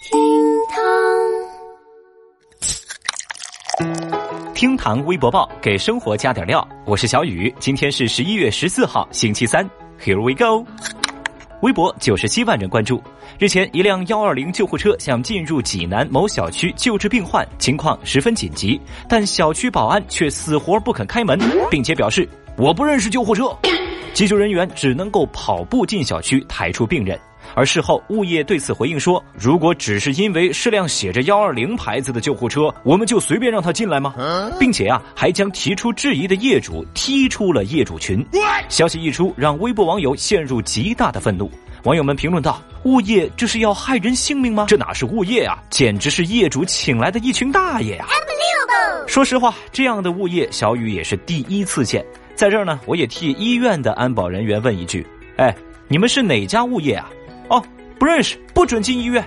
厅堂，厅堂微博报给生活加点料。我是小雨，今天是十一月十四号，星期三。Here we go。微博九十七万人关注。日前，一辆幺二零救护车想进入济南某小区救治病患，情况十分紧急，但小区保安却死活不肯开门，并且表示我不认识救护车。急救人员只能够跑步进小区抬出病人。而事后，物业对此回应说：“如果只是因为是辆写着幺二零牌子的救护车，我们就随便让他进来吗？”并且啊，还将提出质疑的业主踢出了业主群。消息一出，让微博网友陷入极大的愤怒。网友们评论道：“物业这是要害人性命吗？这哪是物业啊，简直是业主请来的一群大爷呀！”说实话，这样的物业，小雨也是第一次见。在这儿呢，我也替医院的安保人员问一句：“哎，你们是哪家物业啊？”哦，不认识，不准进医院。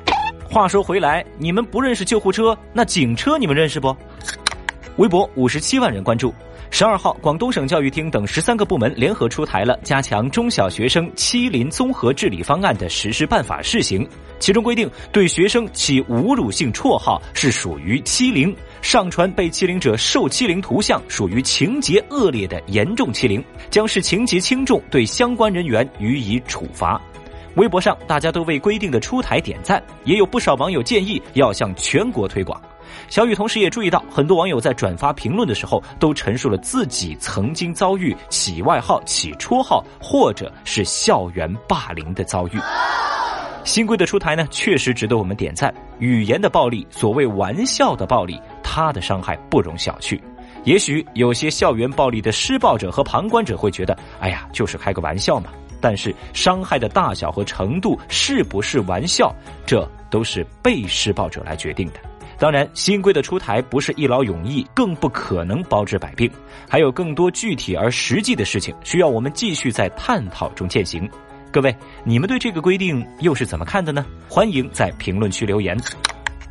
话说回来，你们不认识救护车，那警车你们认识不？微博五十七万人关注。十二号，广东省教育厅等十三个部门联合出台了加强中小学生欺凌综合治理方案的实施办法试行，其中规定，对学生起侮辱性绰号是属于欺凌，上传被欺凌者受欺凌图像属于情节恶劣的严重欺凌，将视情节轻重对相关人员予以处罚。微博上，大家都为规定的出台点赞，也有不少网友建议要向全国推广。小雨同时也注意到，很多网友在转发评论的时候，都陈述了自己曾经遭遇起外号、起绰号，或者是校园霸凌的遭遇。新规的出台呢，确实值得我们点赞。语言的暴力，所谓玩笑的暴力，他的伤害不容小觑。也许有些校园暴力的施暴者和旁观者会觉得，哎呀，就是开个玩笑嘛。但是伤害的大小和程度是不是玩笑，这都是被施暴者来决定的。当然，新规的出台不是一劳永逸，更不可能包治百病，还有更多具体而实际的事情需要我们继续在探讨中践行。各位，你们对这个规定又是怎么看的呢？欢迎在评论区留言。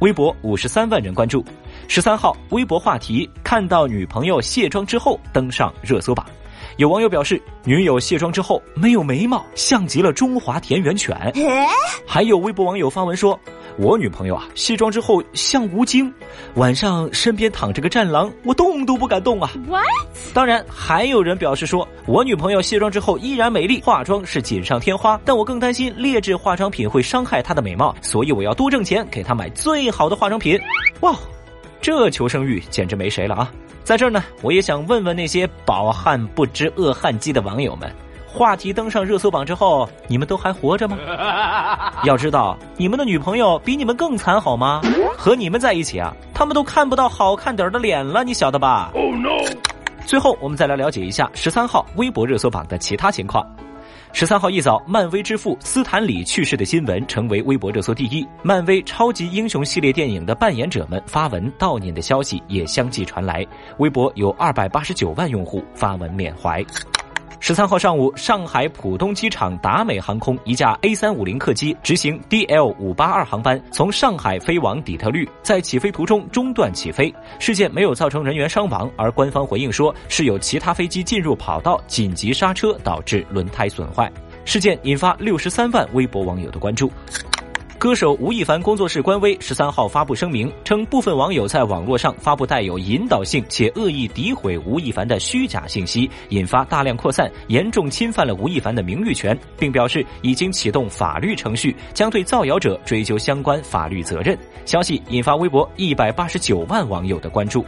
微博五十三万人关注。十三号，微博话题看到女朋友卸妆之后登上热搜榜。有网友表示，女友卸妆之后没有眉毛，像极了中华田园犬。还有微博网友发文说，我女朋友啊卸妆之后像吴京，晚上身边躺着个战狼，我动都不敢动啊。What？当然，还有人表示说，我女朋友卸妆之后依然美丽，化妆是锦上添花，但我更担心劣质化妆品会伤害她的美貌，所以我要多挣钱给她买最好的化妆品。哇，这求生欲简直没谁了啊！在这儿呢，我也想问问那些饱汉不知饿汉饥的网友们：话题登上热搜榜之后，你们都还活着吗？要知道，你们的女朋友比你们更惨，好吗？和你们在一起啊，他们都看不到好看点儿的脸了，你晓得吧？Oh no！最后，我们再来了解一下十三号微博热搜榜的其他情况。十三号一早，漫威之父斯坦李去世的新闻成为微博热搜第一。漫威超级英雄系列电影的扮演者们发文悼念的消息也相继传来。微博有二百八十九万用户发文缅怀。十三号上午，上海浦东机场达美航空一架 A 三五零客机执行 DL 五八二航班，从上海飞往底特律，在起飞途中中断起飞。事件没有造成人员伤亡，而官方回应说是有其他飞机进入跑道紧急刹车导致轮胎损坏。事件引发六十三万微博网友的关注。歌手吴亦凡工作室官微十三号发布声明称，部分网友在网络上发布带有引导性且恶意诋毁吴亦凡的虚假信息，引发大量扩散，严重侵犯了吴亦凡的名誉权，并表示已经启动法律程序，将对造谣者追究相关法律责任。消息引发微博一百八十九万网友的关注。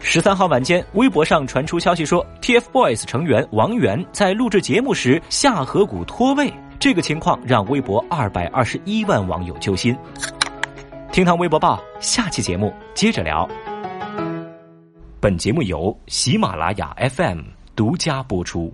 十三号晚间，微博上传出消息说，TFBOYS 成员王源在录制节目时下颌骨脱位。这个情况让微博二百二十一万网友揪心。听堂微博报，下期节目接着聊。本节目由喜马拉雅 FM 独家播出。